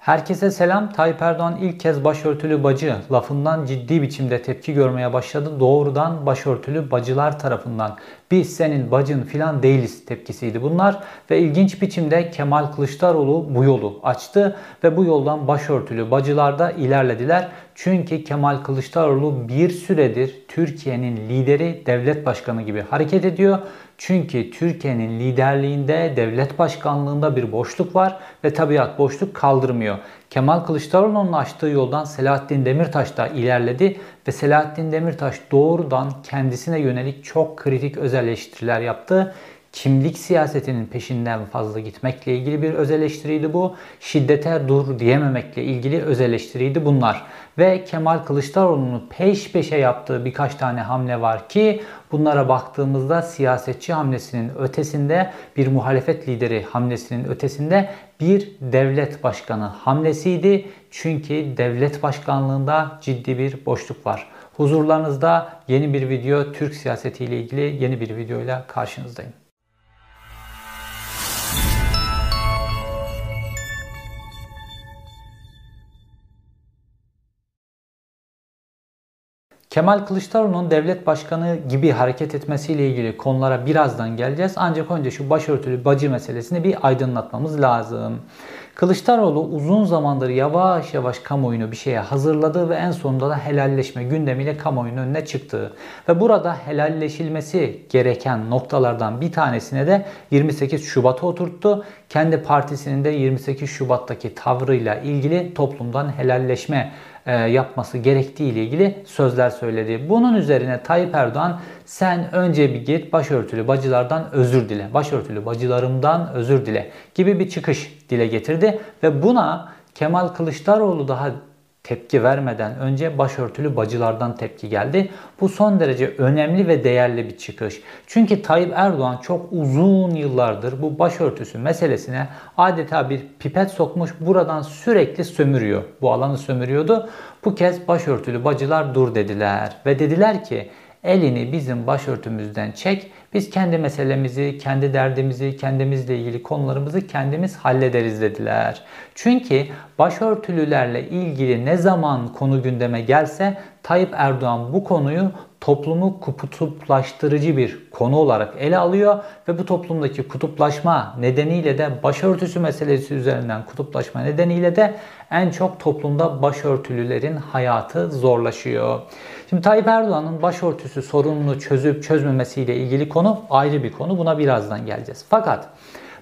Herkese selam. Tayyip Erdoğan ilk kez başörtülü bacı lafından ciddi biçimde tepki görmeye başladı. Doğrudan başörtülü bacılar tarafından. Biz senin bacın filan değiliz tepkisiydi bunlar. Ve ilginç biçimde Kemal Kılıçdaroğlu bu yolu açtı. Ve bu yoldan başörtülü bacılar da ilerlediler. Çünkü Kemal Kılıçdaroğlu bir süredir Türkiye'nin lideri devlet başkanı gibi hareket ediyor. Çünkü Türkiye'nin liderliğinde, devlet başkanlığında bir boşluk var ve tabiat boşluk kaldırmıyor. Kemal Kılıçdaroğlu'nun açtığı yoldan Selahattin Demirtaş da ilerledi ve Selahattin Demirtaş doğrudan kendisine yönelik çok kritik özel eleştiriler yaptı kimlik siyasetinin peşinden fazla gitmekle ilgili bir öz eleştiriydi bu. Şiddete dur diyememekle ilgili öz eleştiriydi bunlar. Ve Kemal Kılıçdaroğlu'nun peş peşe yaptığı birkaç tane hamle var ki bunlara baktığımızda siyasetçi hamlesinin ötesinde bir muhalefet lideri hamlesinin ötesinde bir devlet başkanı hamlesiydi. Çünkü devlet başkanlığında ciddi bir boşluk var. Huzurlarınızda yeni bir video Türk siyaseti ile ilgili yeni bir videoyla karşınızdayım. Kemal Kılıçdaroğlu'nun devlet başkanı gibi hareket etmesiyle ilgili konulara birazdan geleceğiz. Ancak önce şu başörtülü bacı meselesini bir aydınlatmamız lazım. Kılıçdaroğlu uzun zamandır yavaş yavaş kamuoyunu bir şeye hazırladı ve en sonunda da helalleşme gündemiyle kamuoyunun önüne çıktı. Ve burada helalleşilmesi gereken noktalardan bir tanesine de 28 Şubat'a oturttu. Kendi partisinin de 28 Şubat'taki tavrıyla ilgili toplumdan helalleşme yapması gerektiği ile ilgili sözler söyledi. Bunun üzerine Tayyip Erdoğan sen önce bir git başörtülü bacılardan özür dile. Başörtülü bacılarımdan özür dile gibi bir çıkış dile getirdi ve buna Kemal Kılıçdaroğlu daha tepki vermeden önce başörtülü bacılardan tepki geldi. Bu son derece önemli ve değerli bir çıkış. Çünkü Tayyip Erdoğan çok uzun yıllardır bu başörtüsü meselesine adeta bir pipet sokmuş buradan sürekli sömürüyor. Bu alanı sömürüyordu. Bu kez başörtülü bacılar dur dediler ve dediler ki elini bizim başörtümüzden çek. Biz kendi meselemizi, kendi derdimizi, kendimizle ilgili konularımızı kendimiz hallederiz dediler. Çünkü başörtülülerle ilgili ne zaman konu gündeme gelse Tayyip Erdoğan bu konuyu toplumu kutuplaştırıcı bir konu olarak ele alıyor ve bu toplumdaki kutuplaşma nedeniyle de başörtüsü meselesi üzerinden kutuplaşma nedeniyle de en çok toplumda başörtülülerin hayatı zorlaşıyor. Şimdi Tayyip Erdoğan'ın başörtüsü sorununu çözüp çözmemesiyle ilgili konu ayrı bir konu. Buna birazdan geleceğiz. Fakat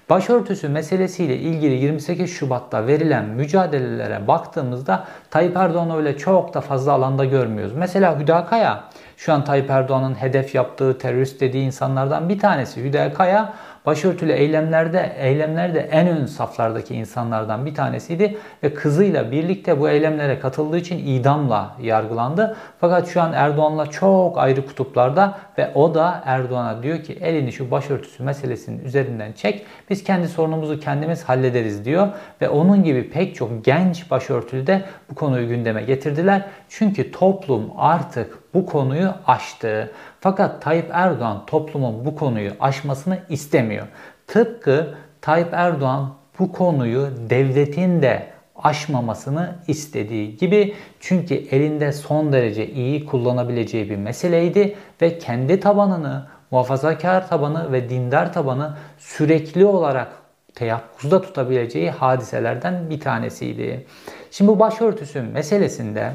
Başörtüsü meselesiyle ilgili 28 Şubat'ta verilen mücadelelere baktığımızda Tayyip Erdoğan'ı öyle çok da fazla alanda görmüyoruz. Mesela Hüdakaya şu an Tayyip Erdoğan'ın hedef yaptığı terörist dediği insanlardan bir tanesi. Hüdakaya başörtülü eylemlerde eylemlerde en ön saflardaki insanlardan bir tanesiydi ve kızıyla birlikte bu eylemlere katıldığı için idamla yargılandı. Fakat şu an Erdoğan'la çok ayrı kutuplarda ve o da Erdoğan'a diyor ki elini şu başörtüsü meselesinin üzerinden çek. Biz kendi sorunumuzu kendimiz hallederiz diyor ve onun gibi pek çok genç başörtülü de bu konuyu gündeme getirdiler. Çünkü toplum artık bu konuyu aştı. Fakat Tayyip Erdoğan toplumun bu konuyu aşmasını istemiyor. Tıpkı Tayyip Erdoğan bu konuyu devletin de aşmamasını istediği gibi çünkü elinde son derece iyi kullanabileceği bir meseleydi ve kendi tabanını, muhafazakar tabanı ve dindar tabanı sürekli olarak teyakkuzda tutabileceği hadiselerden bir tanesiydi. Şimdi bu başörtüsü meselesinde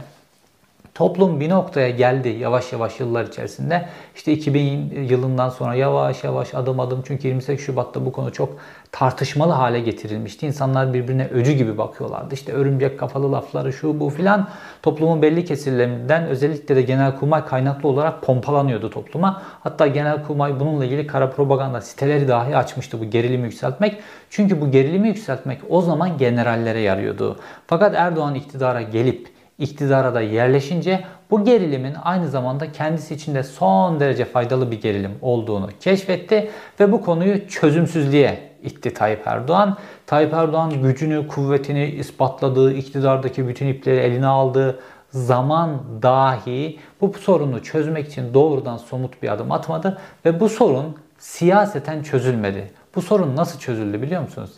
Toplum bir noktaya geldi yavaş yavaş yıllar içerisinde. İşte 2000 yılından sonra yavaş yavaş adım adım çünkü 28 Şubat'ta bu konu çok tartışmalı hale getirilmişti. İnsanlar birbirine öcü gibi bakıyorlardı. İşte örümcek kafalı lafları şu bu filan toplumun belli kesirlerinden özellikle de Genelkurmay kaynaklı olarak pompalanıyordu topluma. Hatta Genelkurmay bununla ilgili kara propaganda siteleri dahi açmıştı bu gerilimi yükseltmek. Çünkü bu gerilimi yükseltmek o zaman generallere yarıyordu. Fakat Erdoğan iktidara gelip iktidara da yerleşince bu gerilimin aynı zamanda kendisi için de son derece faydalı bir gerilim olduğunu keşfetti ve bu konuyu çözümsüzlüğe itti Tayyip Erdoğan. Tayyip Erdoğan gücünü, kuvvetini ispatladığı, iktidardaki bütün ipleri eline aldığı zaman dahi bu sorunu çözmek için doğrudan somut bir adım atmadı ve bu sorun siyaseten çözülmedi. Bu sorun nasıl çözüldü biliyor musunuz?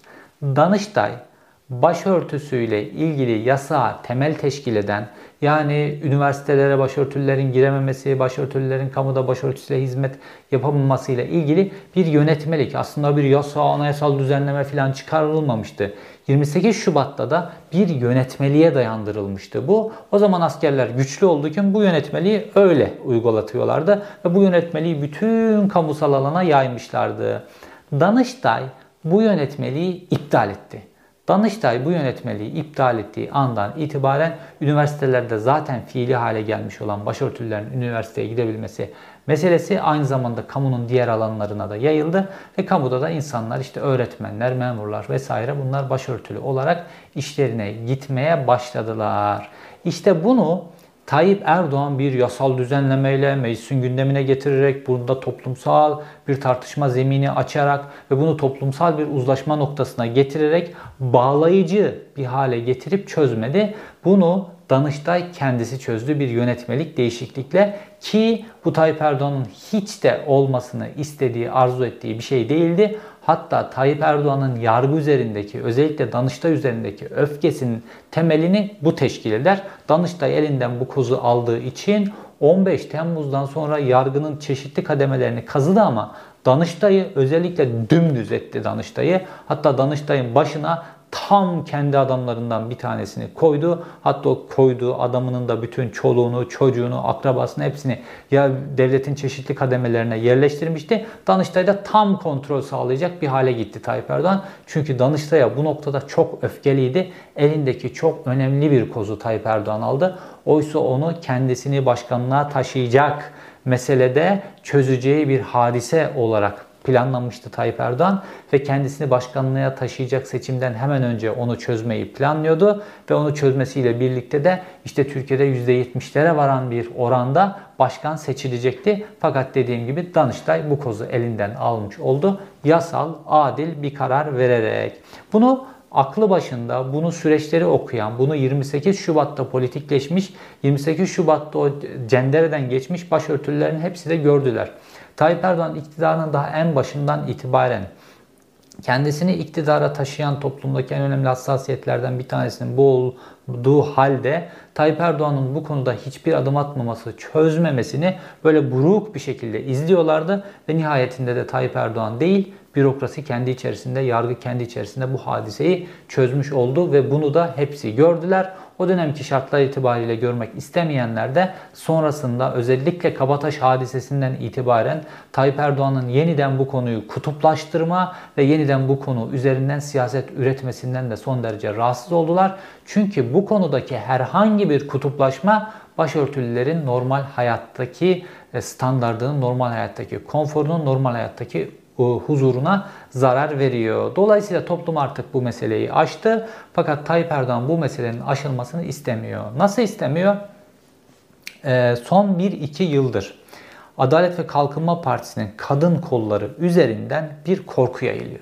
Danıştay başörtüsüyle ilgili yasa temel teşkil eden yani üniversitelere başörtülerin girememesi, başörtülerin kamuda başörtüsüyle hizmet yapamamasıyla ilgili bir yönetmelik aslında bir yasa, anayasal düzenleme falan çıkarılmamıştı. 28 Şubat'ta da bir yönetmeliğe dayandırılmıştı bu. O zaman askerler güçlü olduğu bu yönetmeliği öyle uygulatıyorlardı ve bu yönetmeliği bütün kamusal alana yaymışlardı. Danıştay bu yönetmeliği iptal etti. Danıştay bu yönetmeliği iptal ettiği andan itibaren üniversitelerde zaten fiili hale gelmiş olan başörtülerin üniversiteye gidebilmesi meselesi aynı zamanda kamunun diğer alanlarına da yayıldı ve kamuda da insanlar işte öğretmenler, memurlar vesaire bunlar başörtülü olarak işlerine gitmeye başladılar. İşte bunu Tayyip Erdoğan bir yasal düzenlemeyle meclisin gündemine getirerek bunda toplumsal bir tartışma zemini açarak ve bunu toplumsal bir uzlaşma noktasına getirerek bağlayıcı bir hale getirip çözmedi. Bunu Danıştay kendisi çözdü bir yönetmelik değişiklikle ki bu Tayyip Erdoğan'ın hiç de olmasını istediği, arzu ettiği bir şey değildi. Hatta Tayyip Erdoğan'ın yargı üzerindeki, özellikle Danıştay üzerindeki öfkesinin temelini bu teşkil eder. Danıştay elinden bu kozu aldığı için 15 Temmuz'dan sonra yargının çeşitli kademelerini kazıdı ama Danıştay'ı özellikle dümdüz etti Danıştay'ı. Hatta Danıştay'ın başına tam kendi adamlarından bir tanesini koydu. Hatta o koyduğu adamının da bütün çoluğunu, çocuğunu, akrabasını hepsini ya devletin çeşitli kademelerine yerleştirmişti. Danıştay'da tam kontrol sağlayacak bir hale gitti Tayyip Erdoğan. Çünkü Danıştay'a bu noktada çok öfkeliydi. Elindeki çok önemli bir kozu Tayyip Erdoğan aldı. Oysa onu kendisini başkanlığa taşıyacak meselede çözeceği bir hadise olarak planlanmıştı Tayyip Erdoğan ve kendisini başkanlığa taşıyacak seçimden hemen önce onu çözmeyi planlıyordu ve onu çözmesiyle birlikte de işte Türkiye'de %70'lere varan bir oranda başkan seçilecekti. Fakat dediğim gibi Danıştay bu kozu elinden almış oldu. Yasal, adil bir karar vererek. Bunu aklı başında bunu süreçleri okuyan, bunu 28 Şubat'ta politikleşmiş, 28 Şubat'ta o cendereden geçmiş başörtülerin hepsi de gördüler. Tayyip Erdoğan iktidarının daha en başından itibaren kendisini iktidara taşıyan toplumdaki en önemli hassasiyetlerden bir tanesinin bu olduğu halde Tayyip Erdoğan'ın bu konuda hiçbir adım atmaması, çözmemesini böyle buruk bir şekilde izliyorlardı ve nihayetinde de Tayyip Erdoğan değil, bürokrasi kendi içerisinde, yargı kendi içerisinde bu hadiseyi çözmüş oldu ve bunu da hepsi gördüler. O dönemki şartlar itibariyle görmek istemeyenler de sonrasında özellikle Kabataş hadisesinden itibaren Tayyip Erdoğan'ın yeniden bu konuyu kutuplaştırma ve yeniden bu konu üzerinden siyaset üretmesinden de son derece rahatsız oldular. Çünkü bu konudaki herhangi bir kutuplaşma başörtülülerin normal hayattaki standartının, normal hayattaki konforunun, normal hayattaki huzuruna zarar veriyor. Dolayısıyla toplum artık bu meseleyi aştı. Fakat Tayyip Erdoğan bu meselenin aşılmasını istemiyor. Nasıl istemiyor? Ee, son 1-2 yıldır Adalet ve Kalkınma Partisi'nin kadın kolları üzerinden bir korku yayılıyor.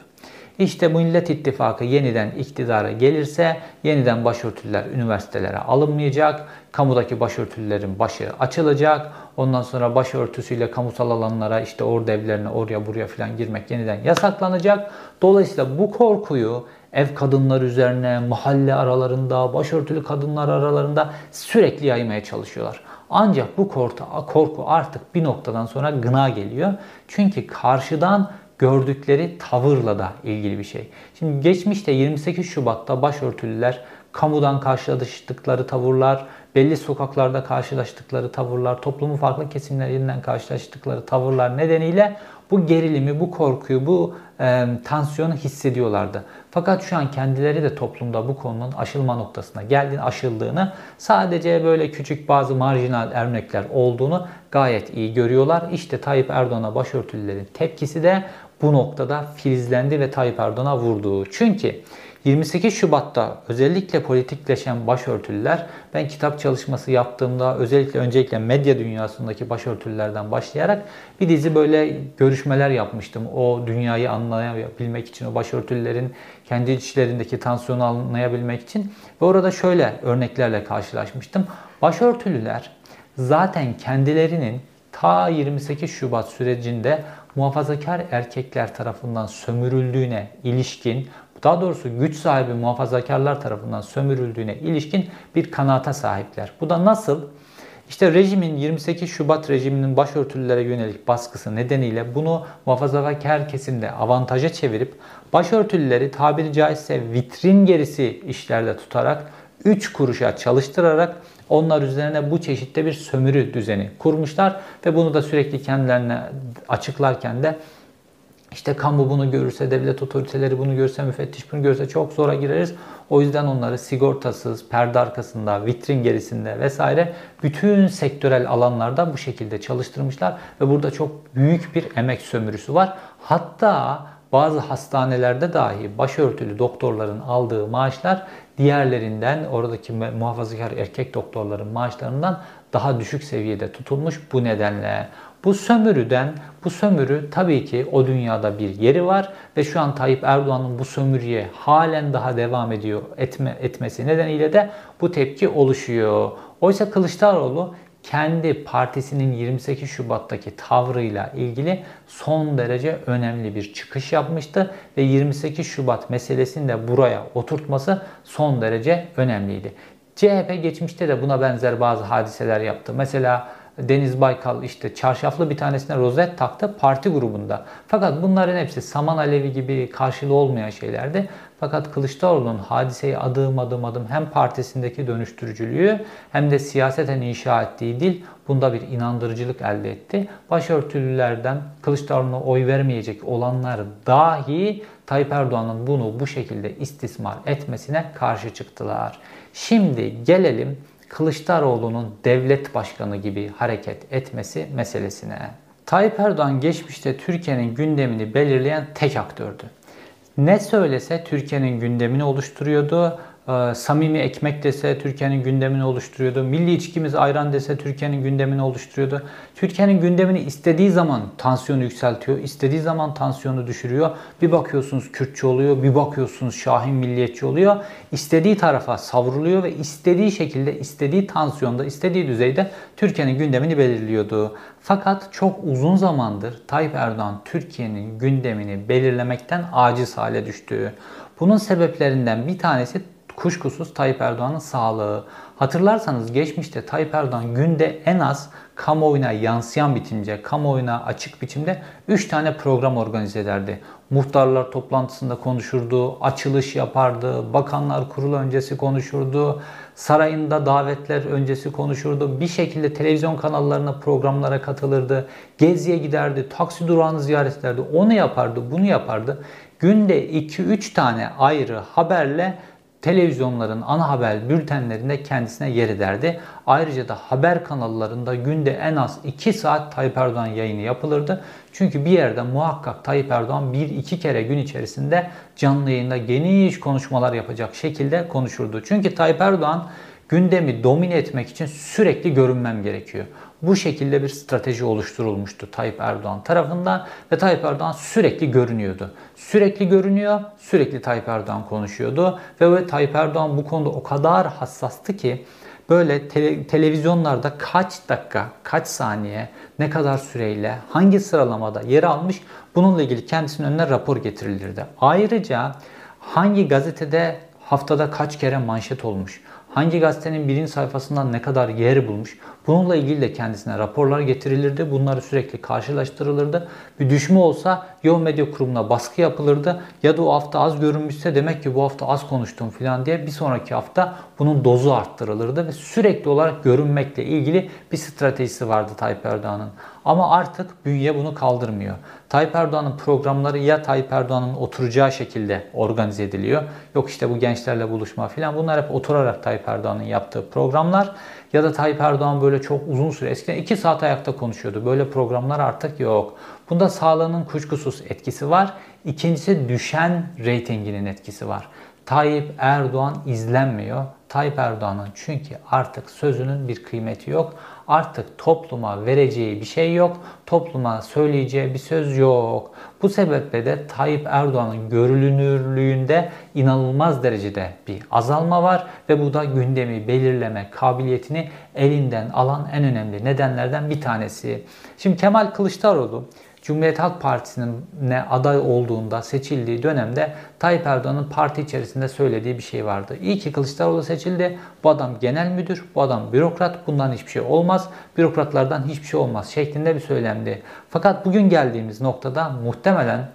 İşte bu Millet İttifakı yeniden iktidara gelirse yeniden başörtüler üniversitelere alınmayacak. Kamudaki başörtülerin başı açılacak. Ondan sonra başörtüsüyle kamusal alanlara işte orada evlerine oraya buraya falan girmek yeniden yasaklanacak. Dolayısıyla bu korkuyu ev kadınlar üzerine, mahalle aralarında, başörtülü kadınlar aralarında sürekli yaymaya çalışıyorlar. Ancak bu korku artık bir noktadan sonra gına geliyor. Çünkü karşıdan gördükleri tavırla da ilgili bir şey. Şimdi geçmişte 28 Şubat'ta başörtülüler kamudan karşılaştıkları tavırlar, belli sokaklarda karşılaştıkları tavırlar, toplumun farklı kesimlerinden karşılaştıkları tavırlar nedeniyle bu gerilimi, bu korkuyu, bu e, tansiyonu hissediyorlardı. Fakat şu an kendileri de toplumda bu konunun aşılma noktasına geldiğini, aşıldığını, sadece böyle küçük bazı marjinal örnekler olduğunu gayet iyi görüyorlar. İşte Tayyip Erdoğan'a başörtülülerin tepkisi de bu noktada filizlendi ve Tayyip Erdoğan'a vurdu. Çünkü 28 Şubat'ta özellikle politikleşen başörtülüler ben kitap çalışması yaptığımda özellikle öncelikle medya dünyasındaki başörtülülerden başlayarak bir dizi böyle görüşmeler yapmıştım. O dünyayı anlayabilmek için, o başörtülülerin kendi içlerindeki tansiyonu anlayabilmek için ve orada şöyle örneklerle karşılaşmıştım. Başörtülüler zaten kendilerinin ta 28 Şubat sürecinde muhafazakar erkekler tarafından sömürüldüğüne ilişkin daha doğrusu güç sahibi muhafazakarlar tarafından sömürüldüğüne ilişkin bir kanaata sahipler. Bu da nasıl? İşte rejimin 28 Şubat rejiminin başörtülülere yönelik baskısı nedeniyle bunu muhafazakar kesimde avantaja çevirip başörtülüleri tabiri caizse vitrin gerisi işlerde tutarak 3 kuruşa çalıştırarak onlar üzerine bu çeşitte bir sömürü düzeni kurmuşlar ve bunu da sürekli kendilerine açıklarken de işte kamu bunu görürse, devlet otoriteleri bunu görürse, müfettiş bunu görürse çok zora gireriz. O yüzden onları sigortasız, perde arkasında, vitrin gerisinde vesaire bütün sektörel alanlarda bu şekilde çalıştırmışlar ve burada çok büyük bir emek sömürüsü var. Hatta bazı hastanelerde dahi başörtülü doktorların aldığı maaşlar diğerlerinden oradaki muhafazakar erkek doktorların maaşlarından daha düşük seviyede tutulmuş bu nedenle. Bu sömürüden, bu sömürü tabii ki o dünyada bir yeri var ve şu an Tayyip Erdoğan'ın bu sömürüye halen daha devam ediyor etme, etmesi nedeniyle de bu tepki oluşuyor. Oysa Kılıçdaroğlu kendi partisinin 28 Şubat'taki tavrıyla ilgili son derece önemli bir çıkış yapmıştı ve 28 Şubat meselesini de buraya oturtması son derece önemliydi. CHP geçmişte de buna benzer bazı hadiseler yaptı. Mesela Deniz Baykal işte çarşaflı bir tanesine rozet taktı parti grubunda. Fakat bunların hepsi saman alevi gibi karşılığı olmayan şeylerdi. Fakat Kılıçdaroğlu'nun hadiseyi adım adım adım hem partisindeki dönüştürücülüğü hem de siyaseten inşa ettiği dil bunda bir inandırıcılık elde etti. Başörtülülerden Kılıçdaroğlu'na oy vermeyecek olanlar dahi Tayyip Erdoğan'ın bunu bu şekilde istismar etmesine karşı çıktılar. Şimdi gelelim Kılıçdaroğlu'nun devlet başkanı gibi hareket etmesi meselesine. Tayyip Erdoğan geçmişte Türkiye'nin gündemini belirleyen tek aktördü. Ne söylese Türkiye'nin gündemini oluşturuyordu e, samimi ekmek dese Türkiye'nin gündemini oluşturuyordu. Milli içkimiz ayran dese Türkiye'nin gündemini oluşturuyordu. Türkiye'nin gündemini istediği zaman tansiyonu yükseltiyor, istediği zaman tansiyonu düşürüyor. Bir bakıyorsunuz Kürtçü oluyor, bir bakıyorsunuz Şahin milliyetçi oluyor. İstediği tarafa savruluyor ve istediği şekilde, istediği tansiyonda, istediği düzeyde Türkiye'nin gündemini belirliyordu. Fakat çok uzun zamandır Tayyip Erdoğan Türkiye'nin gündemini belirlemekten aciz hale düştü. Bunun sebeplerinden bir tanesi kuşkusuz Tayyip Erdoğan'ın sağlığı. Hatırlarsanız geçmişte Tayyip Erdoğan günde en az kamuoyuna yansıyan biçimde, kamuoyuna açık biçimde 3 tane program organize ederdi. Muhtarlar toplantısında konuşurdu, açılış yapardı, bakanlar kurulu öncesi konuşurdu, sarayında davetler öncesi konuşurdu. Bir şekilde televizyon kanallarına programlara katılırdı, geziye giderdi, taksi durağını ziyaret ederdi. Onu yapardı, bunu yapardı. Günde 2-3 tane ayrı haberle televizyonların ana haber bültenlerinde kendisine yer ederdi. Ayrıca da haber kanallarında günde en az 2 saat Tayyip Erdoğan yayını yapılırdı. Çünkü bir yerde muhakkak Tayyip Erdoğan bir iki kere gün içerisinde canlı yayında geniş konuşmalar yapacak şekilde konuşurdu. Çünkü Tayyip Erdoğan gündemi domine etmek için sürekli görünmem gerekiyor. Bu şekilde bir strateji oluşturulmuştu Tayyip Erdoğan tarafından ve Tayyip Erdoğan sürekli görünüyordu. Sürekli görünüyor, sürekli Tayyip Erdoğan konuşuyordu ve Tayyip Erdoğan bu konuda o kadar hassastı ki böyle te- televizyonlarda kaç dakika, kaç saniye, ne kadar süreyle, hangi sıralamada yer almış bununla ilgili kendisinin önüne rapor getirilirdi. Ayrıca hangi gazetede haftada kaç kere manşet olmuş, hangi gazetenin birinci sayfasından ne kadar yer bulmuş. Bununla ilgili de kendisine raporlar getirilirdi. Bunları sürekli karşılaştırılırdı. Bir düşme olsa Yol Medya Kurumu'na baskı yapılırdı. Ya da o hafta az görünmüşse demek ki bu hafta az konuştum falan diye bir sonraki hafta bunun dozu arttırılırdı ve sürekli olarak görünmekle ilgili bir stratejisi vardı Tayyip Erdoğan'ın. Ama artık bünye bunu kaldırmıyor. Tayyip Erdoğan'ın programları ya Tayyip Erdoğan'ın oturacağı şekilde organize ediliyor. Yok işte bu gençlerle buluşma falan. Bunlar hep oturarak Tayyip Erdoğan'ın yaptığı programlar. Ya da Tayyip Erdoğan böyle çok uzun süre eskiden 2 saat ayakta konuşuyordu. Böyle programlar artık yok. Bunda sağlığının kuşkusuz etkisi var. İkincisi düşen reytinginin etkisi var. Tayyip Erdoğan izlenmiyor. Tayyip Erdoğan'ın çünkü artık sözünün bir kıymeti yok. Artık topluma vereceği bir şey yok. Topluma söyleyeceği bir söz yok. Bu sebeple de Tayyip Erdoğan'ın görülünürlüğünde inanılmaz derecede bir azalma var ve bu da gündemi belirleme kabiliyetini elinden alan en önemli nedenlerden bir tanesi. Şimdi Kemal Kılıçdaroğlu Cumhuriyet Halk Partisi'nin ne aday olduğunda seçildiği dönemde Tayyip Erdoğan'ın parti içerisinde söylediği bir şey vardı. İyi ki Kılıçdaroğlu seçildi. Bu adam genel müdür, bu adam bürokrat. Bundan hiçbir şey olmaz. Bürokratlardan hiçbir şey olmaz şeklinde bir söylemdi. Fakat bugün geldiğimiz noktada muhtemelen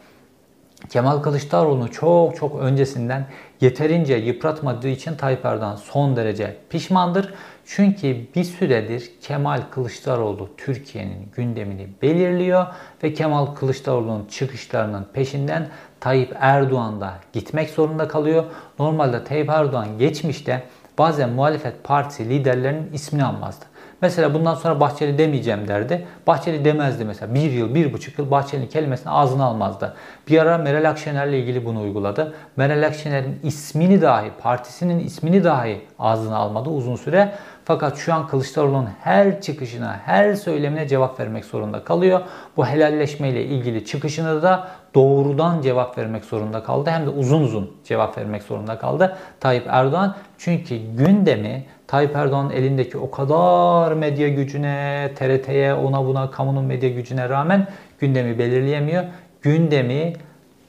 Kemal Kılıçdaroğlu'nu çok çok öncesinden yeterince yıpratmadığı için Tayyip Erdoğan son derece pişmandır. Çünkü bir süredir Kemal Kılıçdaroğlu Türkiye'nin gündemini belirliyor ve Kemal Kılıçdaroğlu'nun çıkışlarının peşinden Tayyip Erdoğan da gitmek zorunda kalıyor. Normalde Tayyip Erdoğan geçmişte bazen muhalefet partisi liderlerinin ismini almazdı. Mesela bundan sonra Bahçeli demeyeceğim derdi. Bahçeli demezdi mesela. Bir yıl, bir buçuk yıl Bahçeli'nin kelimesini ağzına almazdı. Bir ara Meral Akşener'le ilgili bunu uyguladı. Meral Akşener'in ismini dahi, partisinin ismini dahi ağzına almadı uzun süre. Fakat şu an Kılıçdaroğlu'nun her çıkışına, her söylemine cevap vermek zorunda kalıyor. Bu helalleşme ile ilgili çıkışını da doğrudan cevap vermek zorunda kaldı. Hem de uzun uzun cevap vermek zorunda kaldı Tayyip Erdoğan. Çünkü gündemi Tayyip Erdoğan'ın elindeki o kadar medya gücüne, TRT'ye, ona buna, kamunun medya gücüne rağmen gündemi belirleyemiyor. Gündemi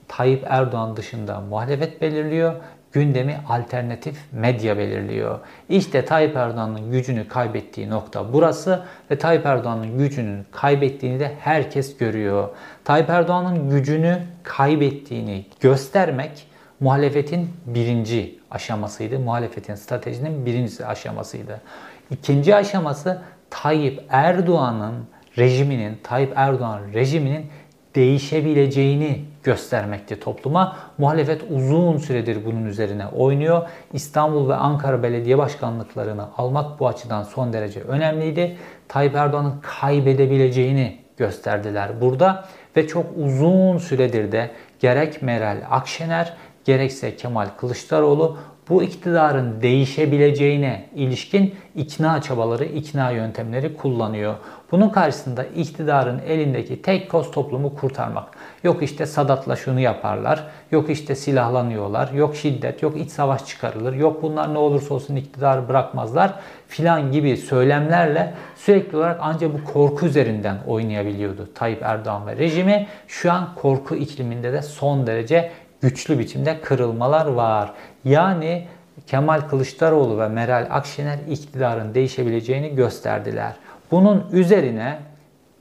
Tayyip Erdoğan dışında muhalefet belirliyor gündemi alternatif medya belirliyor. İşte Tayyip Erdoğan'ın gücünü kaybettiği nokta burası ve Tayyip Erdoğan'ın gücünü kaybettiğini de herkes görüyor. Tayyip Erdoğan'ın gücünü kaybettiğini göstermek muhalefetin birinci aşamasıydı. Muhalefetin stratejinin birinci aşamasıydı. İkinci aşaması Tayyip Erdoğan'ın rejiminin, Tayyip Erdoğan rejiminin değişebileceğini göstermekte topluma. Muhalefet uzun süredir bunun üzerine oynuyor. İstanbul ve Ankara belediye başkanlıklarını almak bu açıdan son derece önemliydi. Tayyip Erdoğan'ın kaybedebileceğini gösterdiler burada ve çok uzun süredir de gerek Meral Akşener gerekse Kemal Kılıçdaroğlu bu iktidarın değişebileceğine ilişkin ikna çabaları, ikna yöntemleri kullanıyor. Bunun karşısında iktidarın elindeki tek koz toplumu kurtarmak. Yok işte Sadat'la şunu yaparlar, yok işte silahlanıyorlar, yok şiddet, yok iç savaş çıkarılır, yok bunlar ne olursa olsun iktidarı bırakmazlar filan gibi söylemlerle sürekli olarak ancak bu korku üzerinden oynayabiliyordu Tayyip Erdoğan ve rejimi. Şu an korku ikliminde de son derece güçlü biçimde kırılmalar var. Yani Kemal Kılıçdaroğlu ve Meral Akşener iktidarın değişebileceğini gösterdiler. Bunun üzerine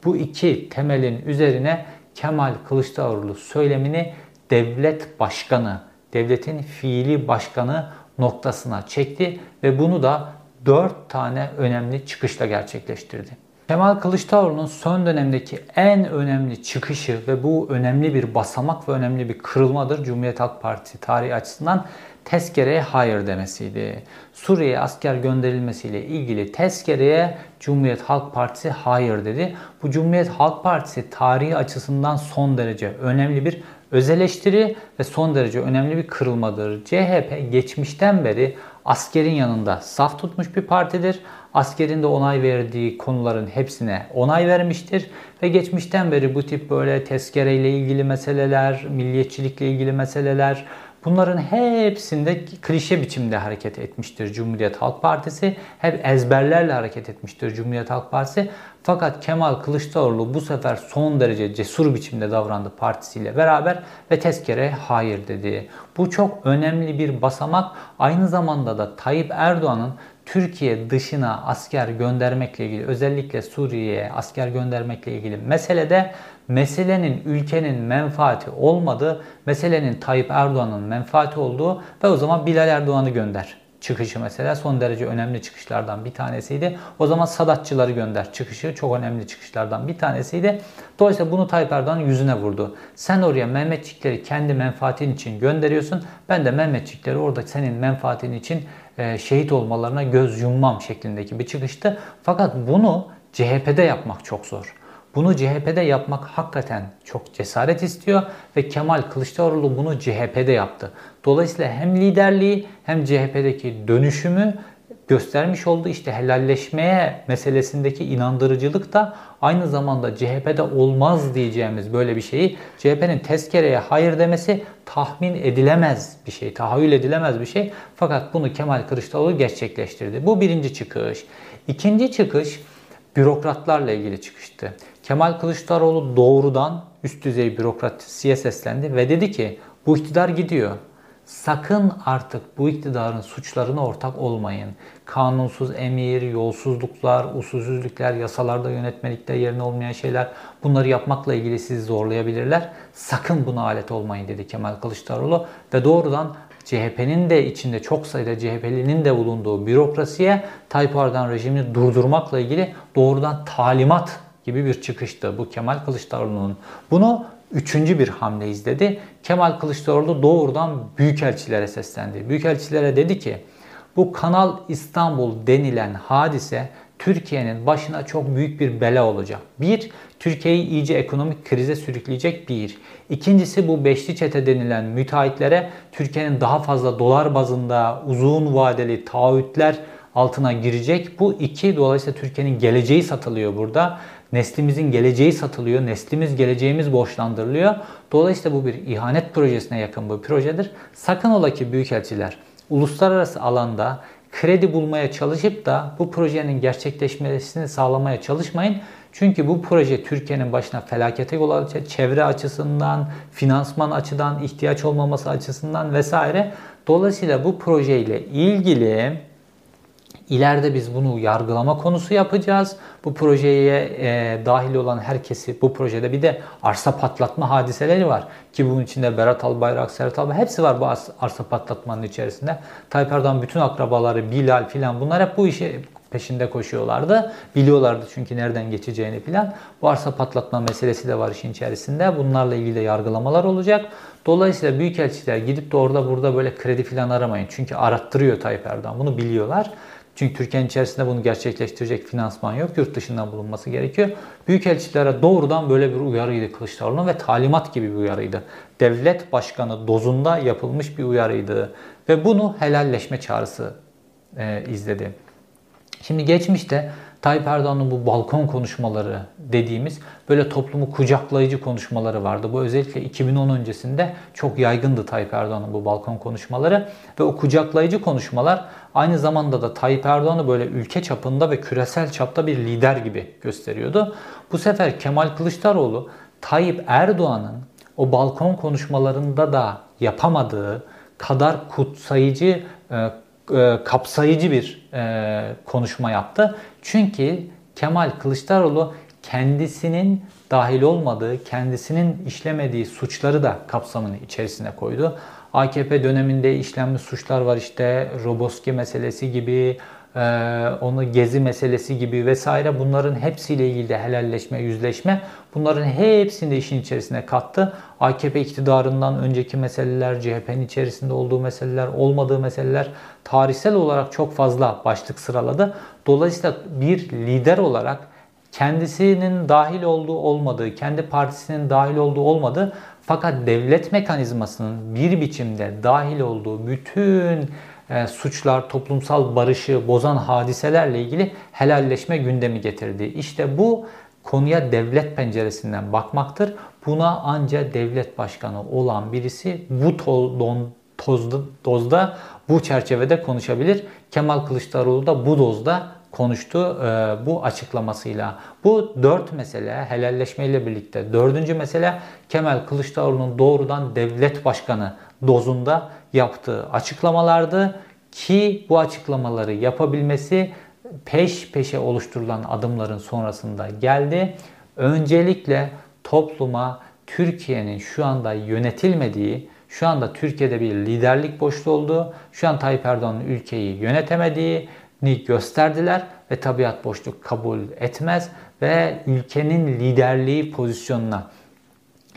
bu iki temelin üzerine Kemal Kılıçdaroğlu söylemini devlet başkanı, devletin fiili başkanı noktasına çekti ve bunu da dört tane önemli çıkışla gerçekleştirdi. Kemal Kılıçdaroğlu'nun son dönemdeki en önemli çıkışı ve bu önemli bir basamak ve önemli bir kırılmadır Cumhuriyet Halk Partisi tarihi açısından tezkereye hayır demesiydi. Suriye'ye asker gönderilmesiyle ilgili tezkereye Cumhuriyet Halk Partisi hayır dedi. Bu Cumhuriyet Halk Partisi tarihi açısından son derece önemli bir öz eleştiri ve son derece önemli bir kırılmadır. CHP geçmişten beri askerin yanında saf tutmuş bir partidir. Askerin de onay verdiği konuların hepsine onay vermiştir. Ve geçmişten beri bu tip böyle tezkereyle ilgili meseleler, milliyetçilikle ilgili meseleler, Bunların hepsinde klişe biçimde hareket etmiştir Cumhuriyet Halk Partisi. Hep ezberlerle hareket etmiştir Cumhuriyet Halk Partisi. Fakat Kemal Kılıçdaroğlu bu sefer son derece cesur biçimde davrandı partisiyle beraber ve tezkere hayır dedi. Bu çok önemli bir basamak. Aynı zamanda da Tayyip Erdoğan'ın Türkiye dışına asker göndermekle ilgili özellikle Suriye'ye asker göndermekle ilgili meselede meselenin ülkenin menfaati olmadığı, meselenin Tayyip Erdoğan'ın menfaati olduğu ve o zaman Bilal Erdoğan'ı gönder çıkışı mesela son derece önemli çıkışlardan bir tanesiydi. O zaman Sadatçıları gönder çıkışı çok önemli çıkışlardan bir tanesiydi. Dolayısıyla bunu Tayyip Erdoğan yüzüne vurdu. Sen oraya Mehmetçikleri kendi menfaatin için gönderiyorsun. Ben de Mehmetçikleri orada senin menfaatin için e, şehit olmalarına göz yummam şeklindeki bir çıkıştı. Fakat bunu CHP'de yapmak çok zor. Bunu CHP'de yapmak hakikaten çok cesaret istiyor ve Kemal Kılıçdaroğlu bunu CHP'de yaptı. Dolayısıyla hem liderliği hem CHP'deki dönüşümü göstermiş oldu. İşte helalleşmeye meselesindeki inandırıcılık da aynı zamanda CHP'de olmaz diyeceğimiz böyle bir şeyi CHP'nin tezkereye hayır demesi tahmin edilemez bir şey, tahayyül edilemez bir şey. Fakat bunu Kemal Kılıçdaroğlu gerçekleştirdi. Bu birinci çıkış. İkinci çıkış bürokratlarla ilgili çıkıştı. Kemal Kılıçdaroğlu doğrudan üst düzey bürokrasiye seslendi ve dedi ki bu iktidar gidiyor. Sakın artık bu iktidarın suçlarına ortak olmayın. Kanunsuz emir, yolsuzluklar, usulsüzlükler, yasalarda yönetmelikte yerine olmayan şeyler bunları yapmakla ilgili sizi zorlayabilirler. Sakın buna alet olmayın dedi Kemal Kılıçdaroğlu ve doğrudan CHP'nin de içinde çok sayıda CHP'linin de bulunduğu bürokrasiye Tayyip Erdoğan rejimini durdurmakla ilgili doğrudan talimat gibi bir çıkıştı bu Kemal Kılıçdaroğlu'nun. Bunu üçüncü bir hamle izledi. Kemal Kılıçdaroğlu doğrudan büyükelçilere seslendi. Büyükelçilere dedi ki bu Kanal İstanbul denilen hadise Türkiye'nin başına çok büyük bir bela olacak. Bir, Türkiye'yi iyice ekonomik krize sürükleyecek bir. İkincisi bu beşli çete denilen müteahhitlere Türkiye'nin daha fazla dolar bazında uzun vadeli taahhütler altına girecek. Bu iki dolayısıyla Türkiye'nin geleceği satılıyor burada. Neslimizin geleceği satılıyor. Neslimiz geleceğimiz borçlandırılıyor. Dolayısıyla bu bir ihanet projesine yakın bir projedir. Sakın ola ki büyükelçiler uluslararası alanda kredi bulmaya çalışıp da bu projenin gerçekleşmesini sağlamaya çalışmayın. Çünkü bu proje Türkiye'nin başına felakete yol açacak. Çevre açısından, finansman açıdan, ihtiyaç olmaması açısından vesaire. Dolayısıyla bu projeyle ilgili İleride biz bunu yargılama konusu yapacağız. Bu projeye e, dahil olan herkesi bu projede bir de arsa patlatma hadiseleri var. Ki bunun içinde Berat Albayrak, Serhat Albayrak hepsi var bu arsa patlatmanın içerisinde. Tayyip Erdoğan bütün akrabaları, Bilal filan bunlar hep bu işi peşinde koşuyorlardı. Biliyorlardı çünkü nereden geçeceğini filan. Bu arsa patlatma meselesi de var işin içerisinde. Bunlarla ilgili de yargılamalar olacak. Dolayısıyla büyükelçiler gidip de orada burada böyle kredi filan aramayın. Çünkü arattırıyor Tayyip Erdoğan. Bunu biliyorlar. Çünkü Türkiye'nin içerisinde bunu gerçekleştirecek finansman yok. Yurt dışından bulunması gerekiyor. Büyükelçilere doğrudan böyle bir uyarıydı Kılıçdaroğlu'nun ve talimat gibi bir uyarıydı. Devlet başkanı dozunda yapılmış bir uyarıydı. Ve bunu helalleşme çağrısı e, izledi. Şimdi geçmişte Tayyip Erdoğan'ın bu balkon konuşmaları dediğimiz böyle toplumu kucaklayıcı konuşmaları vardı. Bu özellikle 2010 öncesinde çok yaygındı Tayyip Erdoğan'ın bu balkon konuşmaları ve o kucaklayıcı konuşmalar aynı zamanda da Tayyip Erdoğan'ı böyle ülke çapında ve küresel çapta bir lider gibi gösteriyordu. Bu sefer Kemal Kılıçdaroğlu Tayyip Erdoğan'ın o balkon konuşmalarında da yapamadığı kadar kutsayıcı e, kapsayıcı bir e, konuşma yaptı. Çünkü Kemal Kılıçdaroğlu kendisinin dahil olmadığı, kendisinin işlemediği suçları da kapsamını içerisine koydu. AKP döneminde işlenmiş suçlar var işte Roboski meselesi gibi, e, onu gezi meselesi gibi vesaire bunların hepsiyle ilgili de helalleşme, yüzleşme bunların hepsini de işin içerisine kattı. AKP iktidarından önceki meseleler, CHP'nin içerisinde olduğu meseleler, olmadığı meseleler tarihsel olarak çok fazla başlık sıraladı. Dolayısıyla bir lider olarak kendisinin dahil olduğu olmadığı, kendi partisinin dahil olduğu olmadığı fakat devlet mekanizmasının bir biçimde dahil olduğu bütün e, suçlar, toplumsal barışı bozan hadiselerle ilgili helalleşme gündemi getirdi. İşte bu konuya devlet penceresinden bakmaktır. Buna ancak devlet başkanı olan birisi bu to don, tozda, dozda bu çerçevede konuşabilir. Kemal Kılıçdaroğlu da bu dozda konuştu e, bu açıklamasıyla. Bu dört mesele helalleşmeyle birlikte dördüncü mesele Kemal Kılıçdaroğlu'nun doğrudan devlet başkanı dozunda yaptığı açıklamalardı ki bu açıklamaları yapabilmesi peş peşe oluşturulan adımların sonrasında geldi. Öncelikle topluma Türkiye'nin şu anda yönetilmediği, şu anda Türkiye'de bir liderlik boşluğu olduğu, şu an Tayyip Erdoğan'ın ülkeyi yönetemediğini gösterdiler ve tabiat boşluk kabul etmez ve ülkenin liderliği pozisyonuna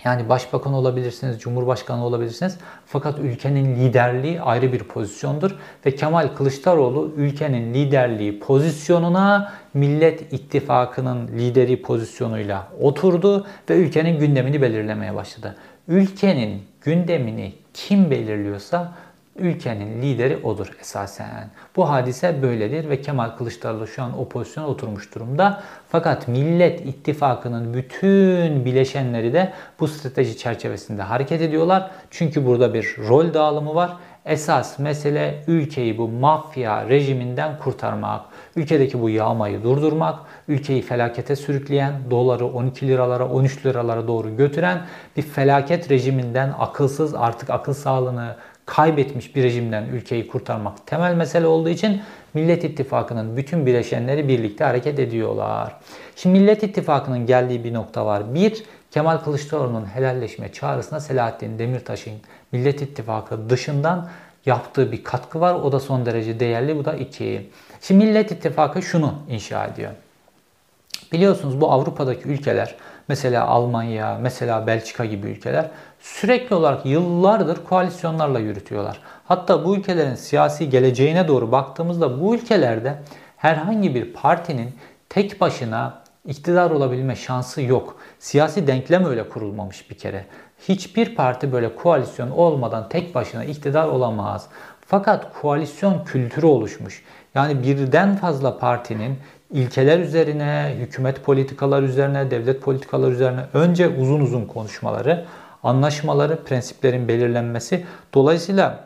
yani başbakan olabilirsiniz, cumhurbaşkanı olabilirsiniz. Fakat ülkenin liderliği ayrı bir pozisyondur. Ve Kemal Kılıçdaroğlu ülkenin liderliği pozisyonuna Millet İttifakı'nın lideri pozisyonuyla oturdu ve ülkenin gündemini belirlemeye başladı. Ülkenin gündemini kim belirliyorsa ülkenin lideri odur esasen. Bu hadise böyledir ve Kemal Kılıçdaroğlu şu an o pozisyona oturmuş durumda. Fakat Millet İttifakı'nın bütün bileşenleri de bu strateji çerçevesinde hareket ediyorlar. Çünkü burada bir rol dağılımı var. esas mesele ülkeyi bu mafya rejiminden kurtarmak. Ülkedeki bu yağmayı durdurmak, ülkeyi felakete sürükleyen, doları 12 liralara 13 liralara doğru götüren bir felaket rejiminden akılsız artık akıl sağlığını kaybetmiş bir rejimden ülkeyi kurtarmak temel mesele olduğu için Millet İttifakı'nın bütün bileşenleri birlikte hareket ediyorlar. Şimdi Millet İttifakı'nın geldiği bir nokta var. Bir, Kemal Kılıçdaroğlu'nun helalleşme çağrısına Selahattin Demirtaş'ın Millet İttifakı dışından yaptığı bir katkı var. O da son derece değerli. Bu da iki. Şimdi Millet İttifakı şunu inşa ediyor. Biliyorsunuz bu Avrupa'daki ülkeler mesela Almanya, mesela Belçika gibi ülkeler sürekli olarak yıllardır koalisyonlarla yürütüyorlar. Hatta bu ülkelerin siyasi geleceğine doğru baktığımızda bu ülkelerde herhangi bir partinin tek başına iktidar olabilme şansı yok. Siyasi denklem öyle kurulmamış bir kere. Hiçbir parti böyle koalisyon olmadan tek başına iktidar olamaz. Fakat koalisyon kültürü oluşmuş. Yani birden fazla partinin ilkeler üzerine, hükümet politikalar üzerine, devlet politikalar üzerine önce uzun uzun konuşmaları, anlaşmaları, prensiplerin belirlenmesi. Dolayısıyla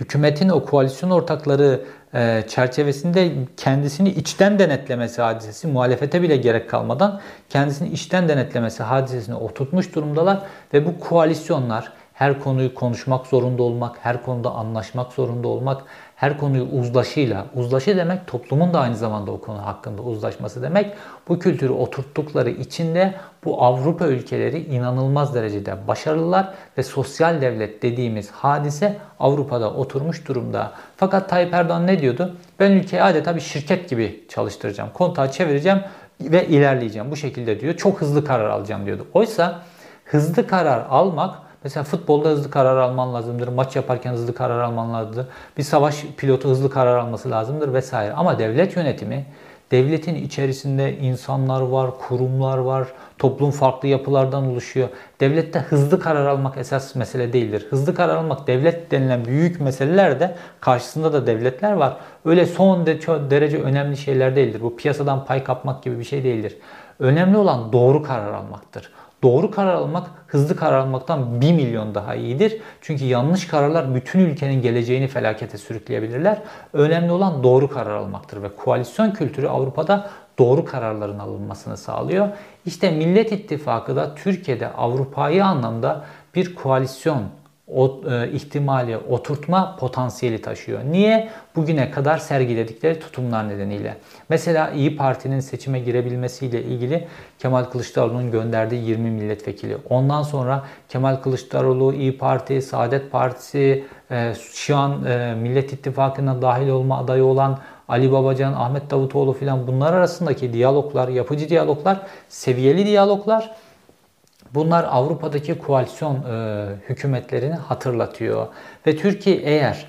hükümetin o koalisyon ortakları e, çerçevesinde kendisini içten denetlemesi hadisesi, muhalefete bile gerek kalmadan kendisini içten denetlemesi hadisesini oturtmuş durumdalar ve bu koalisyonlar her konuyu konuşmak zorunda olmak, her konuda anlaşmak zorunda olmak, her konuyu uzlaşıyla, uzlaşı demek toplumun da aynı zamanda o konu hakkında uzlaşması demek. Bu kültürü oturttukları içinde bu Avrupa ülkeleri inanılmaz derecede başarılılar ve sosyal devlet dediğimiz hadise Avrupa'da oturmuş durumda. Fakat Tayyip Erdoğan ne diyordu? Ben ülkeyi adeta bir şirket gibi çalıştıracağım. Kontağı çevireceğim ve ilerleyeceğim. Bu şekilde diyor. Çok hızlı karar alacağım diyordu. Oysa hızlı karar almak Mesela futbolda hızlı karar alman lazımdır. Maç yaparken hızlı karar alman lazımdır. Bir savaş pilotu hızlı karar alması lazımdır vesaire. Ama devlet yönetimi devletin içerisinde insanlar var, kurumlar var, toplum farklı yapılardan oluşuyor. Devlette hızlı karar almak esas mesele değildir. Hızlı karar almak devlet denilen büyük meselelerde karşısında da devletler var. Öyle son derece önemli şeyler değildir. Bu piyasadan pay kapmak gibi bir şey değildir. Önemli olan doğru karar almaktır. Doğru karar almak hızlı karar almaktan 1 milyon daha iyidir. Çünkü yanlış kararlar bütün ülkenin geleceğini felakete sürükleyebilirler. Önemli olan doğru karar almaktır ve koalisyon kültürü Avrupa'da doğru kararların alınmasını sağlıyor. İşte Millet İttifakı da Türkiye'de Avrupa'yı anlamda bir koalisyon o, e, ihtimali oturtma potansiyeli taşıyor. Niye? Bugüne kadar sergiledikleri tutumlar nedeniyle. Mesela İyi Parti'nin seçime girebilmesiyle ilgili Kemal Kılıçdaroğlu'nun gönderdiği 20 milletvekili. Ondan sonra Kemal Kılıçdaroğlu, İyi Parti, Saadet Partisi, e, şu an e, Millet İttifakı'na dahil olma adayı olan Ali Babacan, Ahmet Davutoğlu filan bunlar arasındaki diyaloglar, yapıcı diyaloglar, seviyeli diyaloglar Bunlar Avrupa'daki koalisyon e, hükümetlerini hatırlatıyor. Ve Türkiye eğer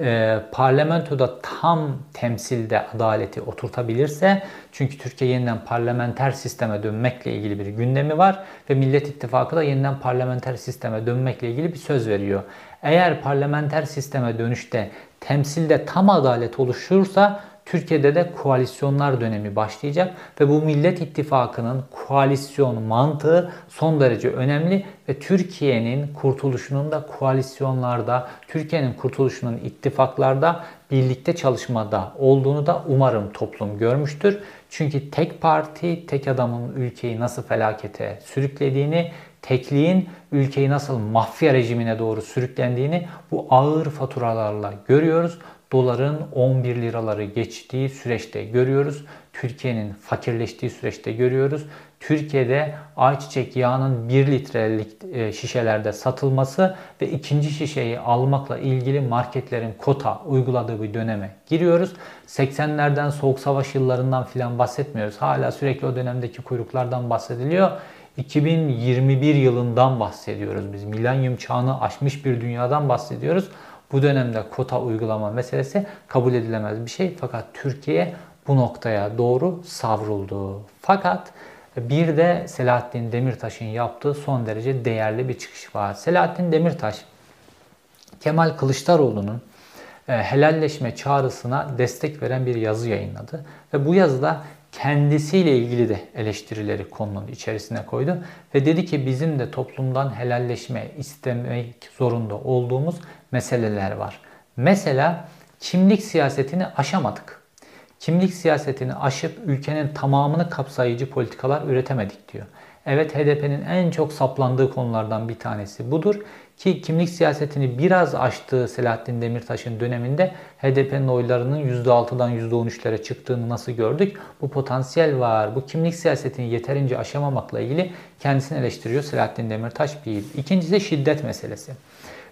e, parlamentoda tam temsilde adaleti oturtabilirse çünkü Türkiye yeniden parlamenter sisteme dönmekle ilgili bir gündemi var ve Millet İttifakı da yeniden parlamenter sisteme dönmekle ilgili bir söz veriyor. Eğer parlamenter sisteme dönüşte temsilde tam adalet oluşursa Türkiye'de de koalisyonlar dönemi başlayacak ve bu Millet İttifakı'nın koalisyon mantığı son derece önemli ve Türkiye'nin kurtuluşunun da koalisyonlarda, Türkiye'nin kurtuluşunun ittifaklarda birlikte çalışmada olduğunu da umarım toplum görmüştür. Çünkü tek parti, tek adamın ülkeyi nasıl felakete sürüklediğini, tekliğin ülkeyi nasıl mafya rejimine doğru sürüklendiğini bu ağır faturalarla görüyoruz doların 11 liraları geçtiği süreçte görüyoruz. Türkiye'nin fakirleştiği süreçte görüyoruz. Türkiye'de ayçiçek yağının 1 litrelik e, şişelerde satılması ve ikinci şişeyi almakla ilgili marketlerin kota uyguladığı bir döneme giriyoruz. 80'lerden soğuk savaş yıllarından filan bahsetmiyoruz. Hala sürekli o dönemdeki kuyruklardan bahsediliyor. 2021 yılından bahsediyoruz biz. Milenyum çağını aşmış bir dünyadan bahsediyoruz. Bu dönemde kota uygulama meselesi kabul edilemez bir şey. Fakat Türkiye bu noktaya doğru savruldu. Fakat bir de Selahattin Demirtaş'ın yaptığı son derece değerli bir çıkış var. Selahattin Demirtaş Kemal Kılıçdaroğlu'nun e, helalleşme çağrısına destek veren bir yazı yayınladı. Ve bu yazıda kendisiyle ilgili de eleştirileri konunun içerisine koydu ve dedi ki bizim de toplumdan helalleşme istemek zorunda olduğumuz meseleler var. Mesela kimlik siyasetini aşamadık. Kimlik siyasetini aşıp ülkenin tamamını kapsayıcı politikalar üretemedik diyor. Evet HDP'nin en çok saplandığı konulardan bir tanesi budur. Ki kimlik siyasetini biraz aştığı Selahattin Demirtaş'ın döneminde HDP'nin oylarının %6'dan %13'lere çıktığını nasıl gördük? Bu potansiyel var. Bu kimlik siyasetini yeterince aşamamakla ilgili kendisini eleştiriyor Selahattin Demirtaş bir. İkincisi şiddet meselesi.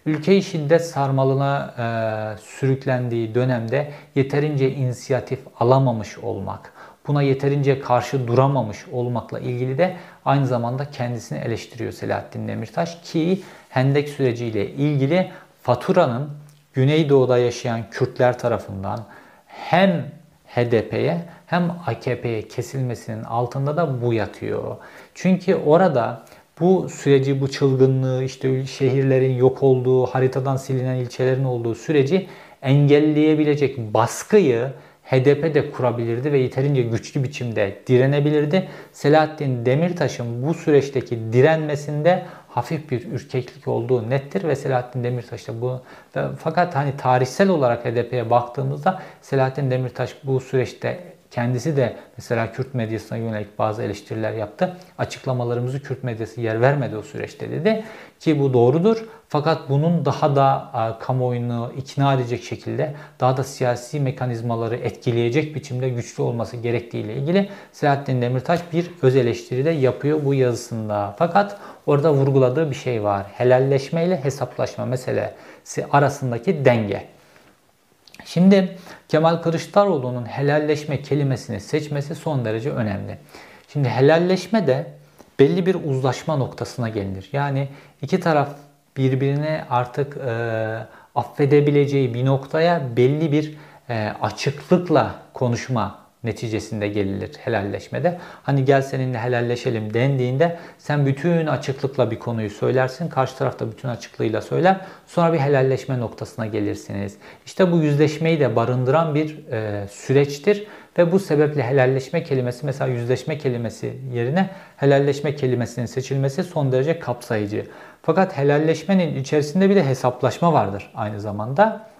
Ülkeyi şiddet sarmalına e, sürüklendiği dönemde yeterince inisiyatif alamamış olmak, buna yeterince karşı duramamış olmakla ilgili de aynı zamanda kendisini eleştiriyor Selahattin Demirtaş ki Hendek süreciyle ilgili faturanın Güneydoğu'da yaşayan Kürtler tarafından hem HDP'ye hem AKP'ye kesilmesinin altında da bu yatıyor. Çünkü orada bu süreci, bu çılgınlığı, işte şehirlerin yok olduğu, haritadan silinen ilçelerin olduğu süreci engelleyebilecek baskıyı HDP de kurabilirdi ve yeterince güçlü biçimde direnebilirdi. Selahattin Demirtaş'ın bu süreçteki direnmesinde hafif bir ürkeklik olduğu nettir ve Selahattin Demirtaş da bu fakat hani tarihsel olarak HDP'ye baktığımızda Selahattin Demirtaş bu süreçte Kendisi de mesela Kürt medyasına yönelik bazı eleştiriler yaptı. Açıklamalarımızı Kürt medyası yer vermedi o süreçte dedi. Ki bu doğrudur. Fakat bunun daha da kamuoyunu ikna edecek şekilde daha da siyasi mekanizmaları etkileyecek biçimde güçlü olması gerektiği ile ilgili Selahattin Demirtaş bir öz eleştiri de yapıyor bu yazısında. Fakat orada vurguladığı bir şey var. Helalleşme ile hesaplaşma meselesi arasındaki denge. Şimdi Kemal Kılıçdaroğlu'nun helalleşme kelimesini seçmesi son derece önemli. Şimdi helalleşme de belli bir uzlaşma noktasına gelinir. Yani iki taraf birbirine artık e, affedebileceği bir noktaya belli bir e, açıklıkla konuşma neticesinde gelinir helalleşmede. Hani gel seninle helalleşelim dendiğinde sen bütün açıklıkla bir konuyu söylersin. Karşı taraf da bütün açıklığıyla söyler. Sonra bir helalleşme noktasına gelirsiniz. İşte bu yüzleşmeyi de barındıran bir e, süreçtir. Ve bu sebeple helalleşme kelimesi mesela yüzleşme kelimesi yerine helalleşme kelimesinin seçilmesi son derece kapsayıcı. Fakat helalleşmenin içerisinde bir de hesaplaşma vardır aynı zamanda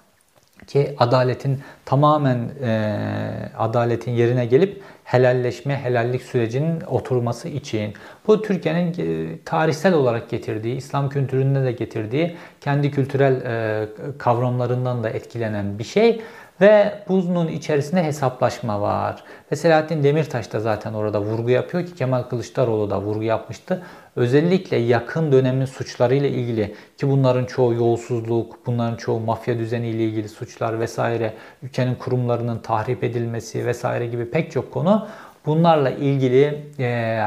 ki adaletin tamamen e, adaletin yerine gelip helalleşme, helallik sürecinin oturması için bu Türkiye'nin e, tarihsel olarak getirdiği, İslam kültüründe de getirdiği kendi kültürel e, kavramlarından da etkilenen bir şey. Ve bunun içerisinde hesaplaşma var. Ve Selahattin Demirtaş da zaten orada vurgu yapıyor ki Kemal Kılıçdaroğlu da vurgu yapmıştı. Özellikle yakın dönemin suçlarıyla ilgili ki bunların çoğu yolsuzluk, bunların çoğu mafya düzeniyle ilgili suçlar vesaire, ülkenin kurumlarının tahrip edilmesi vesaire gibi pek çok konu Bunlarla ilgili e,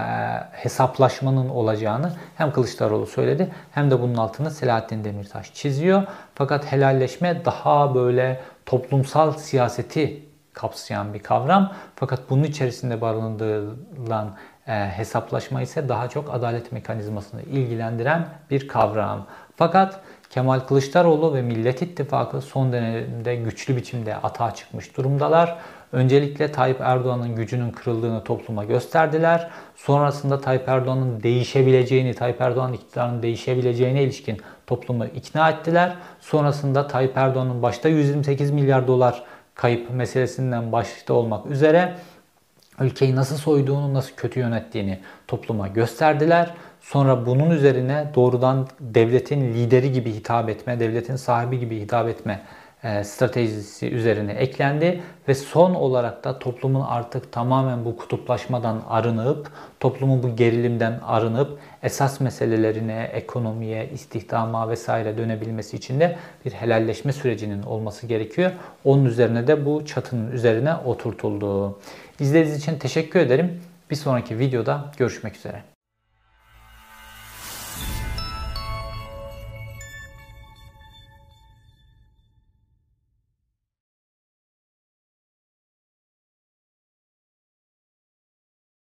hesaplaşmanın olacağını hem Kılıçdaroğlu söyledi hem de bunun altını Selahattin Demirtaş çiziyor. Fakat helalleşme daha böyle toplumsal siyaseti kapsayan bir kavram. Fakat bunun içerisinde barındırılan e, hesaplaşma ise daha çok adalet mekanizmasını ilgilendiren bir kavram. Fakat Kemal Kılıçdaroğlu ve Millet İttifakı son dönemde güçlü biçimde atağa çıkmış durumdalar. Öncelikle Tayyip Erdoğan'ın gücünün kırıldığını topluma gösterdiler. Sonrasında Tayyip Erdoğan'ın değişebileceğini, Tayyip Erdoğan'ın iktidarının değişebileceğine ilişkin toplumu ikna ettiler. Sonrasında Tayyip Erdoğan'ın başta 128 milyar dolar kayıp meselesinden başta olmak üzere ülkeyi nasıl soyduğunu, nasıl kötü yönettiğini topluma gösterdiler. Sonra bunun üzerine doğrudan devletin lideri gibi hitap etme, devletin sahibi gibi hitap etme e, stratejisi üzerine eklendi ve son olarak da toplumun artık tamamen bu kutuplaşmadan arınıp, toplumun bu gerilimden arınıp esas meselelerine, ekonomiye, istihdama vesaire dönebilmesi için de bir helalleşme sürecinin olması gerekiyor. Onun üzerine de bu çatının üzerine oturtuldu. İzlediğiniz için teşekkür ederim. Bir sonraki videoda görüşmek üzere.